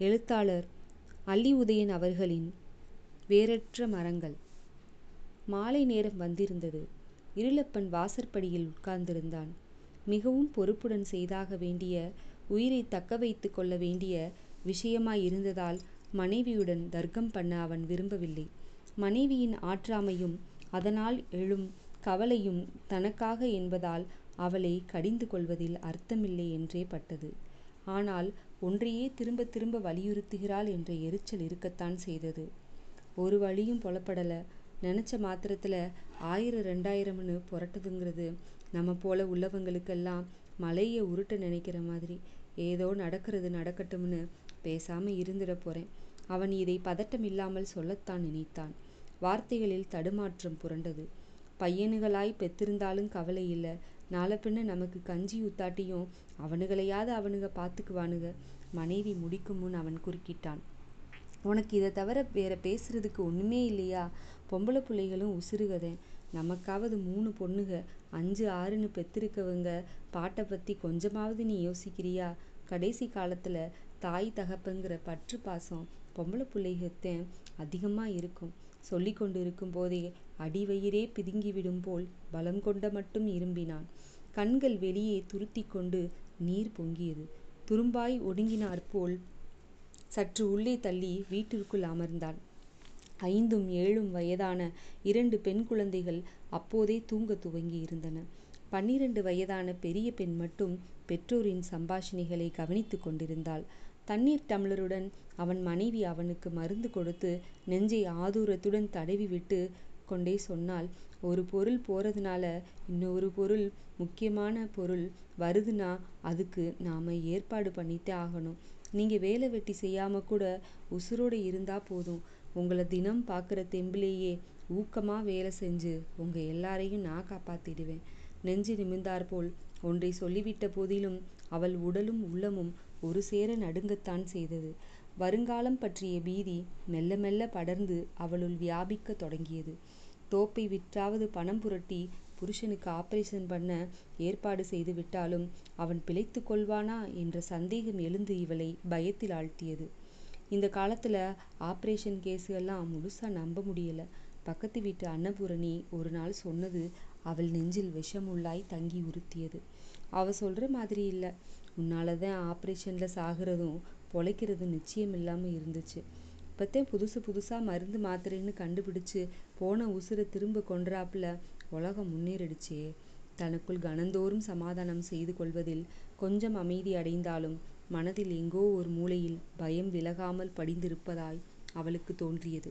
எழுத்தாளர் அல்லி உதயன் அவர்களின் வேரற்ற மரங்கள். மாலை நேரம் வந்திருந்தது. இருளப்பன் வாசற்படியில் உட்கார்ந்திருந்தான். மிகவும் பொறுப்புடன் செய்தாக வேண்டிய உயிரை தக்க வைத்து கொள்ள வேண்டிய விஷயமாயிருந்ததால் மனைவியுடன் தர்க்கம் பண்ண அவன் விரும்பவில்லை. மனைவியின் ஆற்றாமையும் அதனால் எழும் கவலையும் தனக்காக என்பதால் அவளை கடிந்து கொள்வதில் அர்த்தமில்லை என்றே பட்டது. ஆனால் ஒன்றையே திரும்ப திரும்ப வலியுறுத்துகிறாள் என்ற எரிச்சல் இருக்கத்தான் செய்தது. ஒரு வழியும் புலப்படல. நினச்ச மாத்திரத்துல ஆயிரம் ரெண்டாயிரம்னு புரட்டுதுங்கிறது நம்ம போல உள்ளவங்களுக்கெல்லாம் மலையை உருட்ட நினைக்கிற மாதிரி. ஏதோ நடக்கிறது நடக்கட்டும்னு பேசாம இருந்துட போறேன். அவன் இதை பதட்டம் இல்லாமல் சொல்லத்தான் நினைத்தான். வார்த்தைகளில் தடுமாற்றம் புரண்டது. பையனுகளாய் பெத்திருந்தாலும் கவலை இல்லை. நாளை பின்ன நமக்கு கஞ்சி ஊத்தாட்டியும் அவனுகளையாவது அவனுங்க பார்த்துக்குவானுங்க மனைவி முடிக்கும் முன் அவன் குறுக்கிட்டான். உனக்கு இதை தவிர வேற பேசுறதுக்கு ஒண்ணுமே இல்லையா? பொம்பளை பிள்ளைகளும் உசுறுகதேன் நமக்காவது மூணு பொண்ணுங்க அஞ்சு ஆறுன்னு பெத்திருக்கவங்க பாட்டை பத்தி கொஞ்சமாவது நீ யோசிக்கிறியா? கடைசி காலத்துல தாய் தகப்பங்கிற பற்று பாசம் பொம்பளை பிள்ளைகத்தேன் அதிகமாக இருக்கும். சொல்லி கொண்டு இருக்கும் போதே அடிவயிறே பிதுங்கிவிடும் போல் பலம் கொண்ட மட்டும் இரும்பினான். கண்கள் வெளியே துருத்தி கொண்டு நீர் பொங்கியது. துரும்பாய் ஒடுங்கினாற்போல் சற்று உள்ளே தள்ளி வீட்டிற்குள் அமர்ந்தான். ஐந்தும் ஏழும் வயதான இரண்டு பெண் குழந்தைகள் அப்போதே தூங்க துவங்கி இருந்தன. பன்னிரண்டு வயதான பெரிய பெண் மட்டும் பெற்றோரின் சம்பாஷணைகளை கவனித்துக் கொண்டிருந்தாள். தண்ணீர் டம்ளருடன் அவன் மனைவி அவனுக்கு மருந்து கொடுத்து நெஞ்சை ஆதூரத்துடன் தடவி கொண்டே சொன்னால் ஒரு பொருள் போறதுனால இன்னொரு பொருள் முக்கியமான பொருள் வருதுன்னா அதுக்கு நாம ஏற்பாடு பண்ணித்தே ஆகணும். நீங்க வேலை வெட்டி செய்யாம கூட உசுரோடு இருந்தா போதும். உங்களை தினம் பார்க்குற தெம்பிலேயே ஊக்கமாக வேலை செஞ்சு உங்கள் எல்லாரையும் நான் காப்பாத்திடுவேன். நெஞ்சு நிமிர்ந்தாற்போல் ஒன்றை சொல்லிவிட்ட போதிலும் அவள் உடலும் உள்ளமும் ஒரு சேர நடுங்கத்தான் செய்தது. வருங்காலம் பற்றிய பீதி மெல்ல மெல்ல படர்ந்து அவளுள் வியாபிக்க தொடங்கியது. தோப்பை விற்றாவது பணம் புரட்டி புருஷனுக்கு ஆபரேஷன் பண்ண ஏற்பாடு செய்து விட்டாலும் அவன் பிழைத்து கொள்வானா என்ற சந்தேகம் எழுந்து இவளை பயத்தில் ஆழ்த்தியது. இந்த காலத்துல ஆப்ரேஷன் கேஸு எல்லாம் முழுசா நம்ப முடியல. பக்கத்து வீட்டு அன்னபூரணி ஒரு நாள் சொன்னது அவள் நெஞ்சில் விஷமுள்ளாய் தங்கி உறுத்தியது. அவ சொல்ற மாதிரி இல்ல. உன்னாலதான் ஆபரேஷன்ல சாகுறதும் பொழைக்கிறது நிச்சயம் இல்லாமல் இருந்துச்சு. இப்போத்தே புதுசு புதுசாக மருந்து மாத்திரைன்னு கண்டுபிடிச்சு போன உசுரை திரும்ப கொன்றாப்புல உலகம் முன்னேறிடுச்சே. தனக்குள் கணந்தோறும் சமாதானம் செய்து கொள்வதில் கொஞ்சம் அமைதி அடைந்தாலும் மனதில் எங்கோ ஒரு மூலையில் பயம் விலகாமல் படிந்திருப்பதாய் அவளுக்கு தோன்றியது.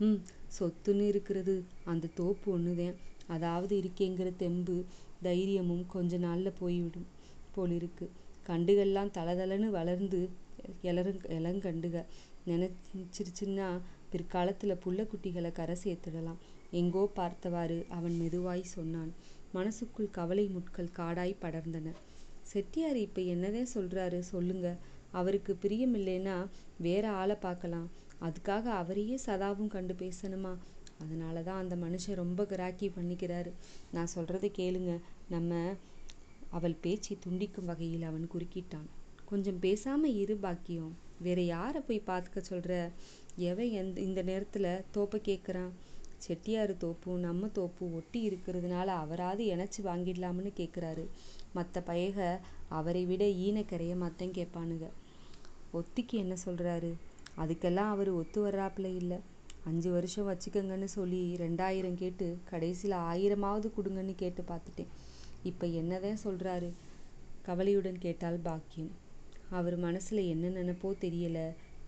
ம் சொத்துன்னு இருக்கிறது அந்த தோப்பு ஒன்றுதேன் அதாவது இருக்கேங்கிற தெம்பு தைரியமும் கொஞ்ச நாளில் போய்விடும் போலிருக்கு. கண்டுகள்லாம் தளதளன்னு வளர்ந்து இளரு இளங்கண்டுக நினைச்சிருச்சுன்னா பிற்காலத்தில் புள்ள குட்டிகளை கரை சேர்த்துடலாம். எங்கோ பார்த்தவாறு அவன் மெதுவாய் சொன்னான். மனசுக்குள் கவலை முட்கள் காடாய் படர்ந்தன. செட்டியார் இப்போ என்னதான் சொல்கிறாரு சொல்லுங்க. அவருக்கு பிரியமில்லைன்னா வேற ஆளை பார்க்கலாம். அதுக்காக அவரையே சதாவும் கண்டு பேசணுமா? அதனால தான் அந்த மனுஷன் ரொம்ப கிராக்கி பண்ணிக்கிறாரு. நான் சொல்கிறத கேளுங்க. நம்ம அவள் பேச்சை துண்டிக்கும் வகையில் அவன் குறுக்கிட்டான். கொஞ்சம் பேசாம இரு பாக்கியம். வேற யாரை போய் பார்த்துக்க சொல்ற? எவன் எந்த இந்த நேரத்துல தோப்ப கேட்குறான் செட்டியாரு தோப்பும் நம்ம தோப்பு ஒட்டி இருக்கிறதுனால அவராது இணைச்சி வாங்கிடலாம்னு கேட்குறாரு மற்ற பயக அவரை விட ஈனக்கரைய மத்தன் கேட்பானுங்க ஒத்திக்கு என்ன சொல்றாரு? அதுக்கெல்லாம் அவர் ஒத்து வர்றாப்புல இல்லை. அஞ்சு வருஷம் வச்சுக்கங்கன்னு சொல்லி ரெண்டாயிரம் கேட்டு கடைசியில் ஆயிரமாவது கொடுங்கன்னு கேட்டு பார்த்துட்டேன் இப்ப என்னதான் சொல்றாரு? கவலையுடன் கேட்டாள் பாக்கியம். அவர் மனசுல என்ன நினப்போ தெரியல.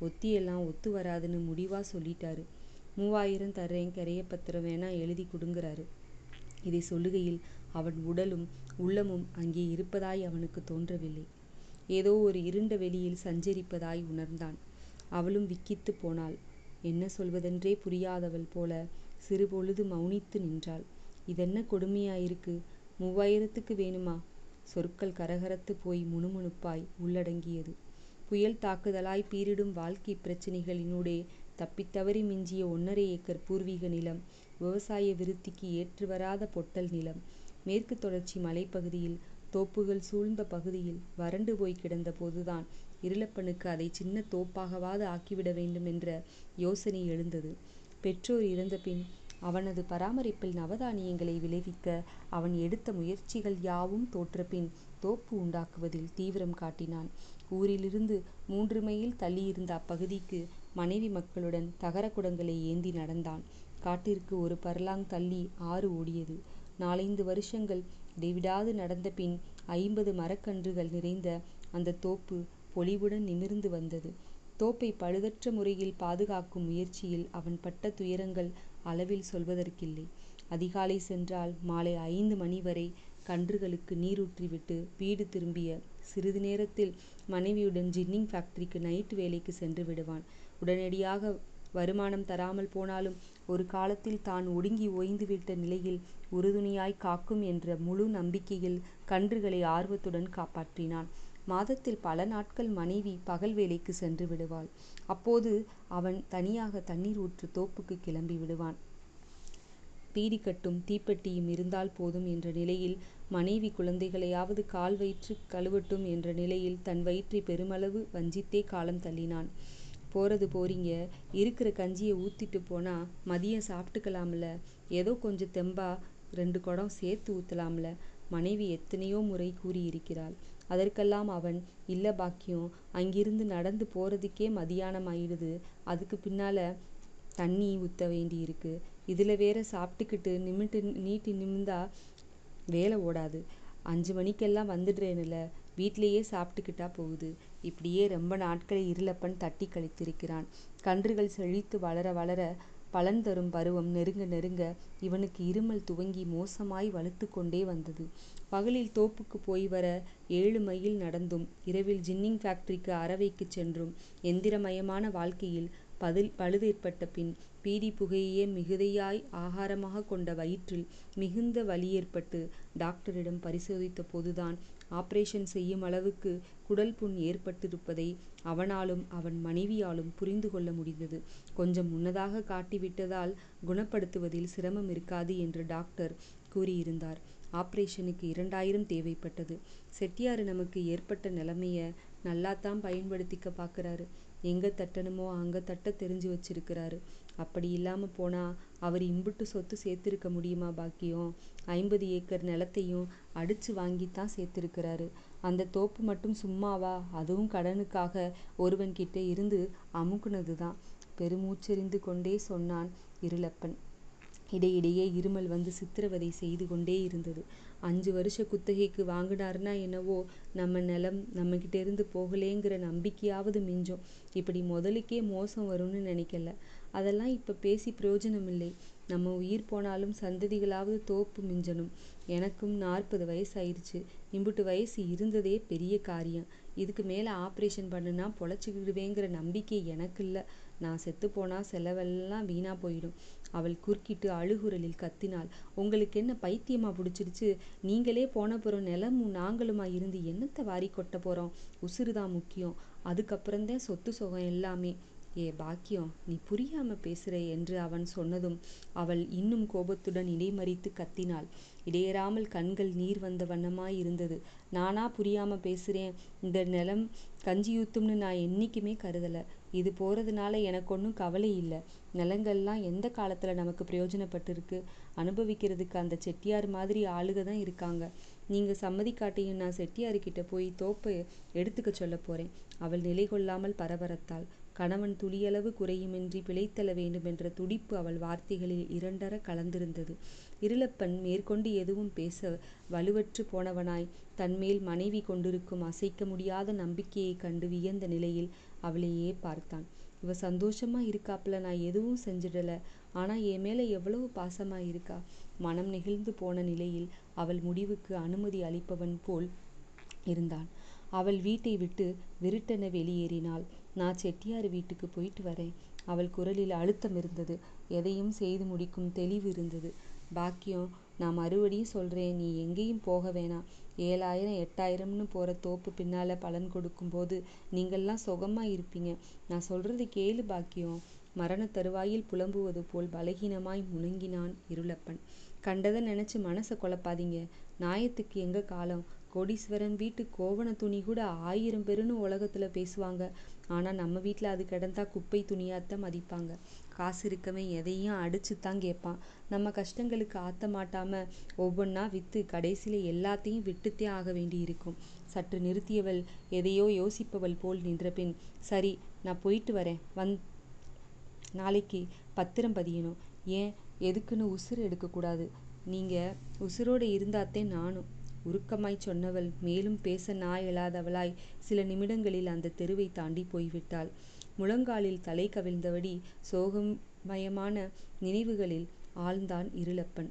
ஒத்தியெல்லாம் ஒத்து வராதுன்னு முடிவா சொல்லிட்டாரு. மூவாயிரம் தர்றேன் கரைய பத்திரம் வேணா எழுதி கொடுங்குறாரு. இதை சொல்லுகையில் அவன் உடலும் உள்ளமும் அங்கே இருப்பதாய் அவனுக்கு தோன்றவில்லை. ஏதோ ஒரு இருண்ட வெளியில் சஞ்சரிப்பதாய் உணர்ந்தான். அவளும் விக்கித்து போனாள். என்ன சொல்வதென்றே புரியாதவள் போல சிறுபொழுது மௌனித்து நின்றாள். இதென்ன கொடுமையாயிருக்கு? மூவாயிரத்துக்கு வேணுமா? சொற்கள் கரகரத்து போய் முணுமுணுப்பாய் உள்ளடங்கியது. புயல் தாக்குதலாய் பீரிடும் வாழ்க்கை பிரச்சினைகளினூடே தப்பித்தவறி மிஞ்சிய ஒன்றரை ஏக்கர் பூர்வீக நிலம் விவசாய விருத்திக்கு ஏற்று வராத பொட்டல் நிலம் மேற்கு தொடர்ச்சி மலைப்பகுதியில் தோப்புகள் சூழ்ந்த பகுதியில் வறண்டு போய் கிடந்த போதுதான் இருளப்பனுக்கு அதை சின்ன தோப்பாகவாது ஆக்கிவிட வேண்டும் என்ற யோசனை எழுந்தது. பெற்றோர் இறந்த பின் அவனது பராமரிப்பில் நவதானியங்களை விளைவிக்க அவன் எடுத்த முயற்சிகள் யாவும் தோற்றபின் தோப்பு உண்டாக்குவதில் தீவிரம் காட்டினான். ஊரிலிருந்து மூன்று மைல் தள்ளியிருந்த அப்பகுதிக்கு மனைவி மக்களுடன் தகர குடங்களை ஏந்தி நடந்தான். காட்டிற்கு ஒரு பர்லாங் தள்ளி ஆறு ஓடியது. நாலைந்து வருஷங்கள் இடைவிடாது நடந்த பின் ஐம்பது மரக்கன்றுகள் நிறைந்த அந்த தோப்பு பொலிவுடன் நிமிர்ந்து வந்தது. தோப்பை பழுதற்ற முறையில் பாதுகாக்கும் முயற்சியில் அவன் பட்ட துயரங்கள் அளவில் சொல்வதற்கில்லை. அதிகாலை சென்றால் மாலை ஐந்து மணி வரை கன்றுகளுக்கு நீரூற்றிவிட்டு வீடு திரும்பிய சிறிது நேரத்தில் மனைவியுடன் ஜின்னிங் ஃபேக்டரிக்கு நைட்டு வேலைக்கு சென்று விடுவான். உடனடியாக வருமானம் தராமல் போனாலும் ஒரு காலத்தில் தான் ஒடுங்கி ஓய்ந்துவிட்ட நிலையில் உறுதுணையாய் காக்கும் என்ற முழு நம்பிக்கையில் கன்றுகளை ஆர்வத்துடன் காப்பாற்றினான். மாதத்தில் பல நாட்கள் மனைவி பகல் வேலைக்கு சென்று விடுவாள். அப்போது அவன் தனியாக தண்ணீர் ஊற்று தோப்புக்கு கிளம்பி விடுவான். பீடிக்கட்டும் தீப்பெட்டியும் இருந்தால் போதும் என்ற நிலையில் மனைவி குழந்தைகளையாவது கால் வயிற்று கழுவட்டும் என்ற நிலையில் தன் வயிற்றை பெருமளவு வஞ்சித்தே காலம் தள்ளினான். போறது போறீங்க. இருக்கிற கஞ்சியை ஊத்திட்டு போனா மதியம் சாப்பிட்டுக்கலாம்ல. ஏதோ கொஞ்சம் தெம்பா ரெண்டு குடம் சேர்த்து ஊத்தலாம்ல. மனைவி எத்தனையோ முறை கூறியிருக்கிறாள். அதற்கெல்லாம் அவன் இல்ல பாக்கியம் அங்கிருந்து நடந்து போறதுக்கே மதியானம் ஆயிடுது அதுக்கு பின்னால தண்ணி ஊத்த வேண்டியிருக்கு. இதுல வேற சாப்பிட்டுக்கிட்டு நிமிட்டு நீட்டி நிமிந்தா வேலை ஓடாது. அஞ்சு மணிக்கெல்லாம் வந்துடுறேன்ல. வீட்டிலேயே சாப்பிட்டுக்கிட்டா போகுது. இப்படியே ரொம்ப நாட்களை இருளப்பன் தட்டி கழித்திருக்கிறான். கன்றுகள் செழித்து வளர வளர பலன் தரும் பருவம் நெருங்க நெருங்க இவனுக்கு இருமல் துவங்கி மோசமாய் வலுத்து கொண்டே வந்தது. பகலில் தோப்புக்கு போய் வர ஏழு மைல் நடந்தும் இரவில் ஜின்னிங் ஃபேக்டரிக்கு அறவைக்கு சென்றும் எந்திரமயமான வாழ்க்கையில் பதில் பழுதேற்பட்ட பின் பீடி புகையே மிகுதியாய் ஆகாரமாக கொண்ட வயிற்றில் மிகுந்த வலி ஏற்பட்டு டாக்டரிடம் பரிசோதித்த போதுதான் ஆபரேஷன் செய்யும் அளவுக்கு குடல் புண் ஏற்பட்டிருப்பதை அவனாலும் அவன் மனைவியாலும் புரிந்து கொள்ள முடிந்தது. கொஞ்சம் முன்னதாக காட்டிவிட்டதால் குணப்படுத்துவதில் சிரமம் இருக்காது என்று டாக்டர் கூறியிருந்தார். ஆபரேஷனுக்கு இரண்டாயிரம் தேவைப்பட்டது. செட்டியார் நமக்கு ஏற்பட்ட நிலைமைய நல்லாத்தான் பயன்படுத்திக்க பார்க்கறாரு. எங்கே தட்டணுமோ அங்கே தட்ட தெரிஞ்சு வச்சிருக்கிறாரு. அப்படி இல்லாமல் போனால் அவர் இம்புட்டு சொத்து சேர்த்துருக்க முடியுமா பாக்கியம்? ஐம்பது ஏக்கர் நிலத்தையும் அடித்து வாங்கித்தான் சேர்த்துருக்கிறாரு. அந்த தோப்பு மட்டும் சும்மாவா? அதுவும் கடனுக்காக ஒருவன் கிட்ட இருந்து அமுக்குனது தான் பெருமூச்செறிந்து கொண்டே சொன்னான் இருளப்பன். இடையிடையே இருமல் வந்து சித்திரவதை செய்து கொண்டே இருந்தது. அஞ்சு வருஷ குத்தகைக்கு வாங்கினாருன்னா என்னவோ நம்ம நிலம் நம்மக்கிட்ட இருந்து போகலேங்கிற நம்பிக்கையாவது மிஞ்சும். இப்படி முதலுக்கே மோசம் வரும்னு நினைக்கல. அதெல்லாம் இப்போ பேசி பிரயோஜனம் இல்லை நம்ம உயிர் போனாலும் சந்ததிகளாவது தோப்பு மிஞ்சணும். எனக்கும் நாற்பது வயசு ஆயிடுச்சு இம்புட்டு வயசு இருந்ததே பெரிய காரியம். இதுக்கு மேலே ஆப்ரேஷன் பண்ணுனா பொழைச்சிக்கிடுவேங்கிற நம்பிக்கை எனக்கு இல்லை நான் செத்து செலவெல்லாம் வீணாக போயிடும். அவள் குறுக்கிட்டு அழுகுரலில் கத்தினாள். உங்களுக்கு என்ன பைத்தியமா பிடிச்சிருச்சு நீங்களே போன போகிறோம் நிலமும் நாங்களுமா இருந்து என்னத்தை வாரி கொட்ட போகிறோம் உசுறுதான் முக்கியம். அதுக்கப்புறம்தான் சொத்து சுகம் எல்லாமே. ஏ பாக்கியம் நீ புரியாம பேசுற என்று அவன் சொன்னதும் அவள் இன்னும் கோபத்துடன் இடைமறித்து கத்தினாள். இடையறாமல் கண்கள் நீர் வந்த வண்ணமாய் இருந்தது. நானா புரியாம பேசுறேன். இந்த நிலம் கஞ்சியூத்தும்னு நான் என்னைக்குமே கருதல. இது போறதுனால எனக்கு ஒன்றும் கவலை இல்லை. நிலங்கள்லாம் எந்த காலத்துல நமக்கு பிரயோஜனப்பட்டிருக்கு? அனுபவிக்கிறதுக்கு அந்த செட்டியார் மாதிரி ஆளுக தான் இருக்காங்க. நீங்க சம்மதிக்காட்டையும் நான் செட்டியார்கிட்ட போய் தோப்பை எடுத்துக்க சொல்ல போறேன். அவள் நிலை கொள்ளாமல் பரபரத்தாள். கணவன் துளியளவு குறையுமின்றி பிழைத்தல வேண்டுமென்ற துடிப்பு அவள் வார்த்தைகளில் இரண்டர கலந்திருந்தது. இருளப்பன் மேற்கொண்டு எதுவும் பேச வலுவற்று போனவனாய் தன்மேல் மனைவி கொண்டிருக்கும் அசைக்க முடியாத நம்பிக்கையைக் கண்டு வியந்த நிலையில் அவளையே பார்த்தான். இவ சந்தோஷமா இருக்காப்புல நான் எதுவும் செஞ்சிடல. ஆனா என் மேல எவ்வளவு பாசமா இருக்கா? மனம் நெகிழ்ந்து போன நிலையில் அவள் முடிவுக்கு அனுமதி அளிப்பவன் போல் இருந்தான். அவள் வீட்டை விட்டு விருட்டென வெளியேறினாள். நான் செட்டியார் வீட்டுக்கு போயிட்டு வரேன். அவள் குரலில் அழுத்தம் இருந்தது. எதையும் செய்து முடிக்கும் தெளிவு இருந்தது. பாக்கியம் நான் மறுபடியும் சொல்கிறேன் நீ எங்கேயும் போக வேணாம். ஏழாயிரம் எட்டாயிரம்னு போகிற தோப்பு பின்னால் பலன் கொடுக்கும்போது நீங்கள்லாம் சுகமாக இருப்பீங்க. நான் சொல்கிறது கேளு பாக்கியம். மரண தருவாயில் புலம்புவது போல் பலகீனமாய் முணங்கினான் இருளப்பன். கண்டதை நினச்சி மனசை குழப்பாதீங்க. நாயத்துக்கு எங்க காலம்? கோடீஸ்வரன் வீட்டு கோவண துணி கூட ஆயிரம் பேருன்னு உலகத்தில் பேசுவாங்க. ஆனால் நம்ம வீட்டில் அது கிடந்தா குப்பை துணியாகத்தான் மதிப்பாங்க. காசு இருக்கவன் எதையும் அடிச்சு தான் கேட்பான். நம்ம கஷ்டங்களுக்கு ஆத்த மாட்டாமல் ஒவ்வொன்றா விற்று கடைசியில் எல்லாத்தையும் விட்டுத்தே ஆக வேண்டி இருக்கும் சற்று நிறுத்தியவள் எதையோ யோசிப்பவள் போல் நின்ற பின் சரி நான் போயிட்டு வரேன். வந் நாளைக்கு பத்திரம் பதியணும். ஏன்? எதுக்குன்னு உசுறு எடுக்கக்கூடாது. நீங்கள் உசுரோடு இருந்தாத்தே நானும். உருக்கமாய் சொன்னவள் மேலும் பேச நாய் எழாதவளாய் சில நிமிடங்களில் அந்த தெருவை தாண்டி போய்விட்டாள். முழங்காலில் தலை கவிழ்ந்தபடி சோகமயமான நினைவுகளில் ஆழ்ந்தான் இருளப்பன்.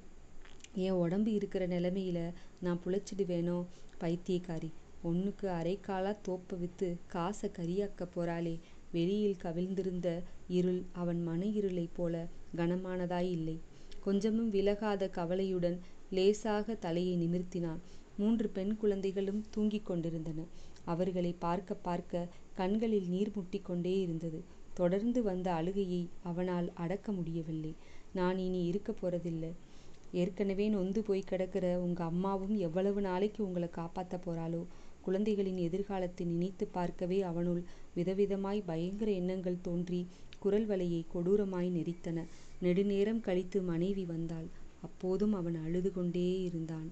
என் உடம்பு இருக்கிற நிலைமையில நான் புழைச்சிடுவேனோ பைத்தியக்காரி? ஒன்றுக்கு அரைக்காலா தோப்ப வித்து காசை கரியாக்க போறாளே. வெளியில் கவிழ்ந்திருந்த இருள் அவன் மன இருளைப் போல கனமானதாய் இல்லை. கொஞ்சமும் விலகாத கவலையுடன் லேசாக தலையை நிமிர்த்தினான். மூன்று பெண் குழந்தைகளும் தூங்கிக் கொண்டிருந்தன. அவர்களை பார்க்க பார்க்க கண்களில் நீர் முட்டிக் கொண்டே இருந்தது. தொடர்ந்து வந்த அழுகையை அவனால் அடக்க முடியவில்லை. நான் இனி இருக்க போறதில்லை. ஏற்கனவே நொந்து போய் கிடக்கிற உங்க அம்மாவும் எவ்வளவு நாளைக்கு உங்களை காப்பாத்த போறாளோ? குழந்தைகளின் எதிர்காலத்தை நினைத்து பார்க்கவே அவனுள் விதவிதமாய் பயங்கர எண்ணங்கள் தோன்றி குரல் வலையை கொடூரமாய் நெரித்தன. நெடுநேரம் கழித்து மனைவி வந்தாள். அப்போதும் அவன் அழுது கொண்டே இருந்தான்.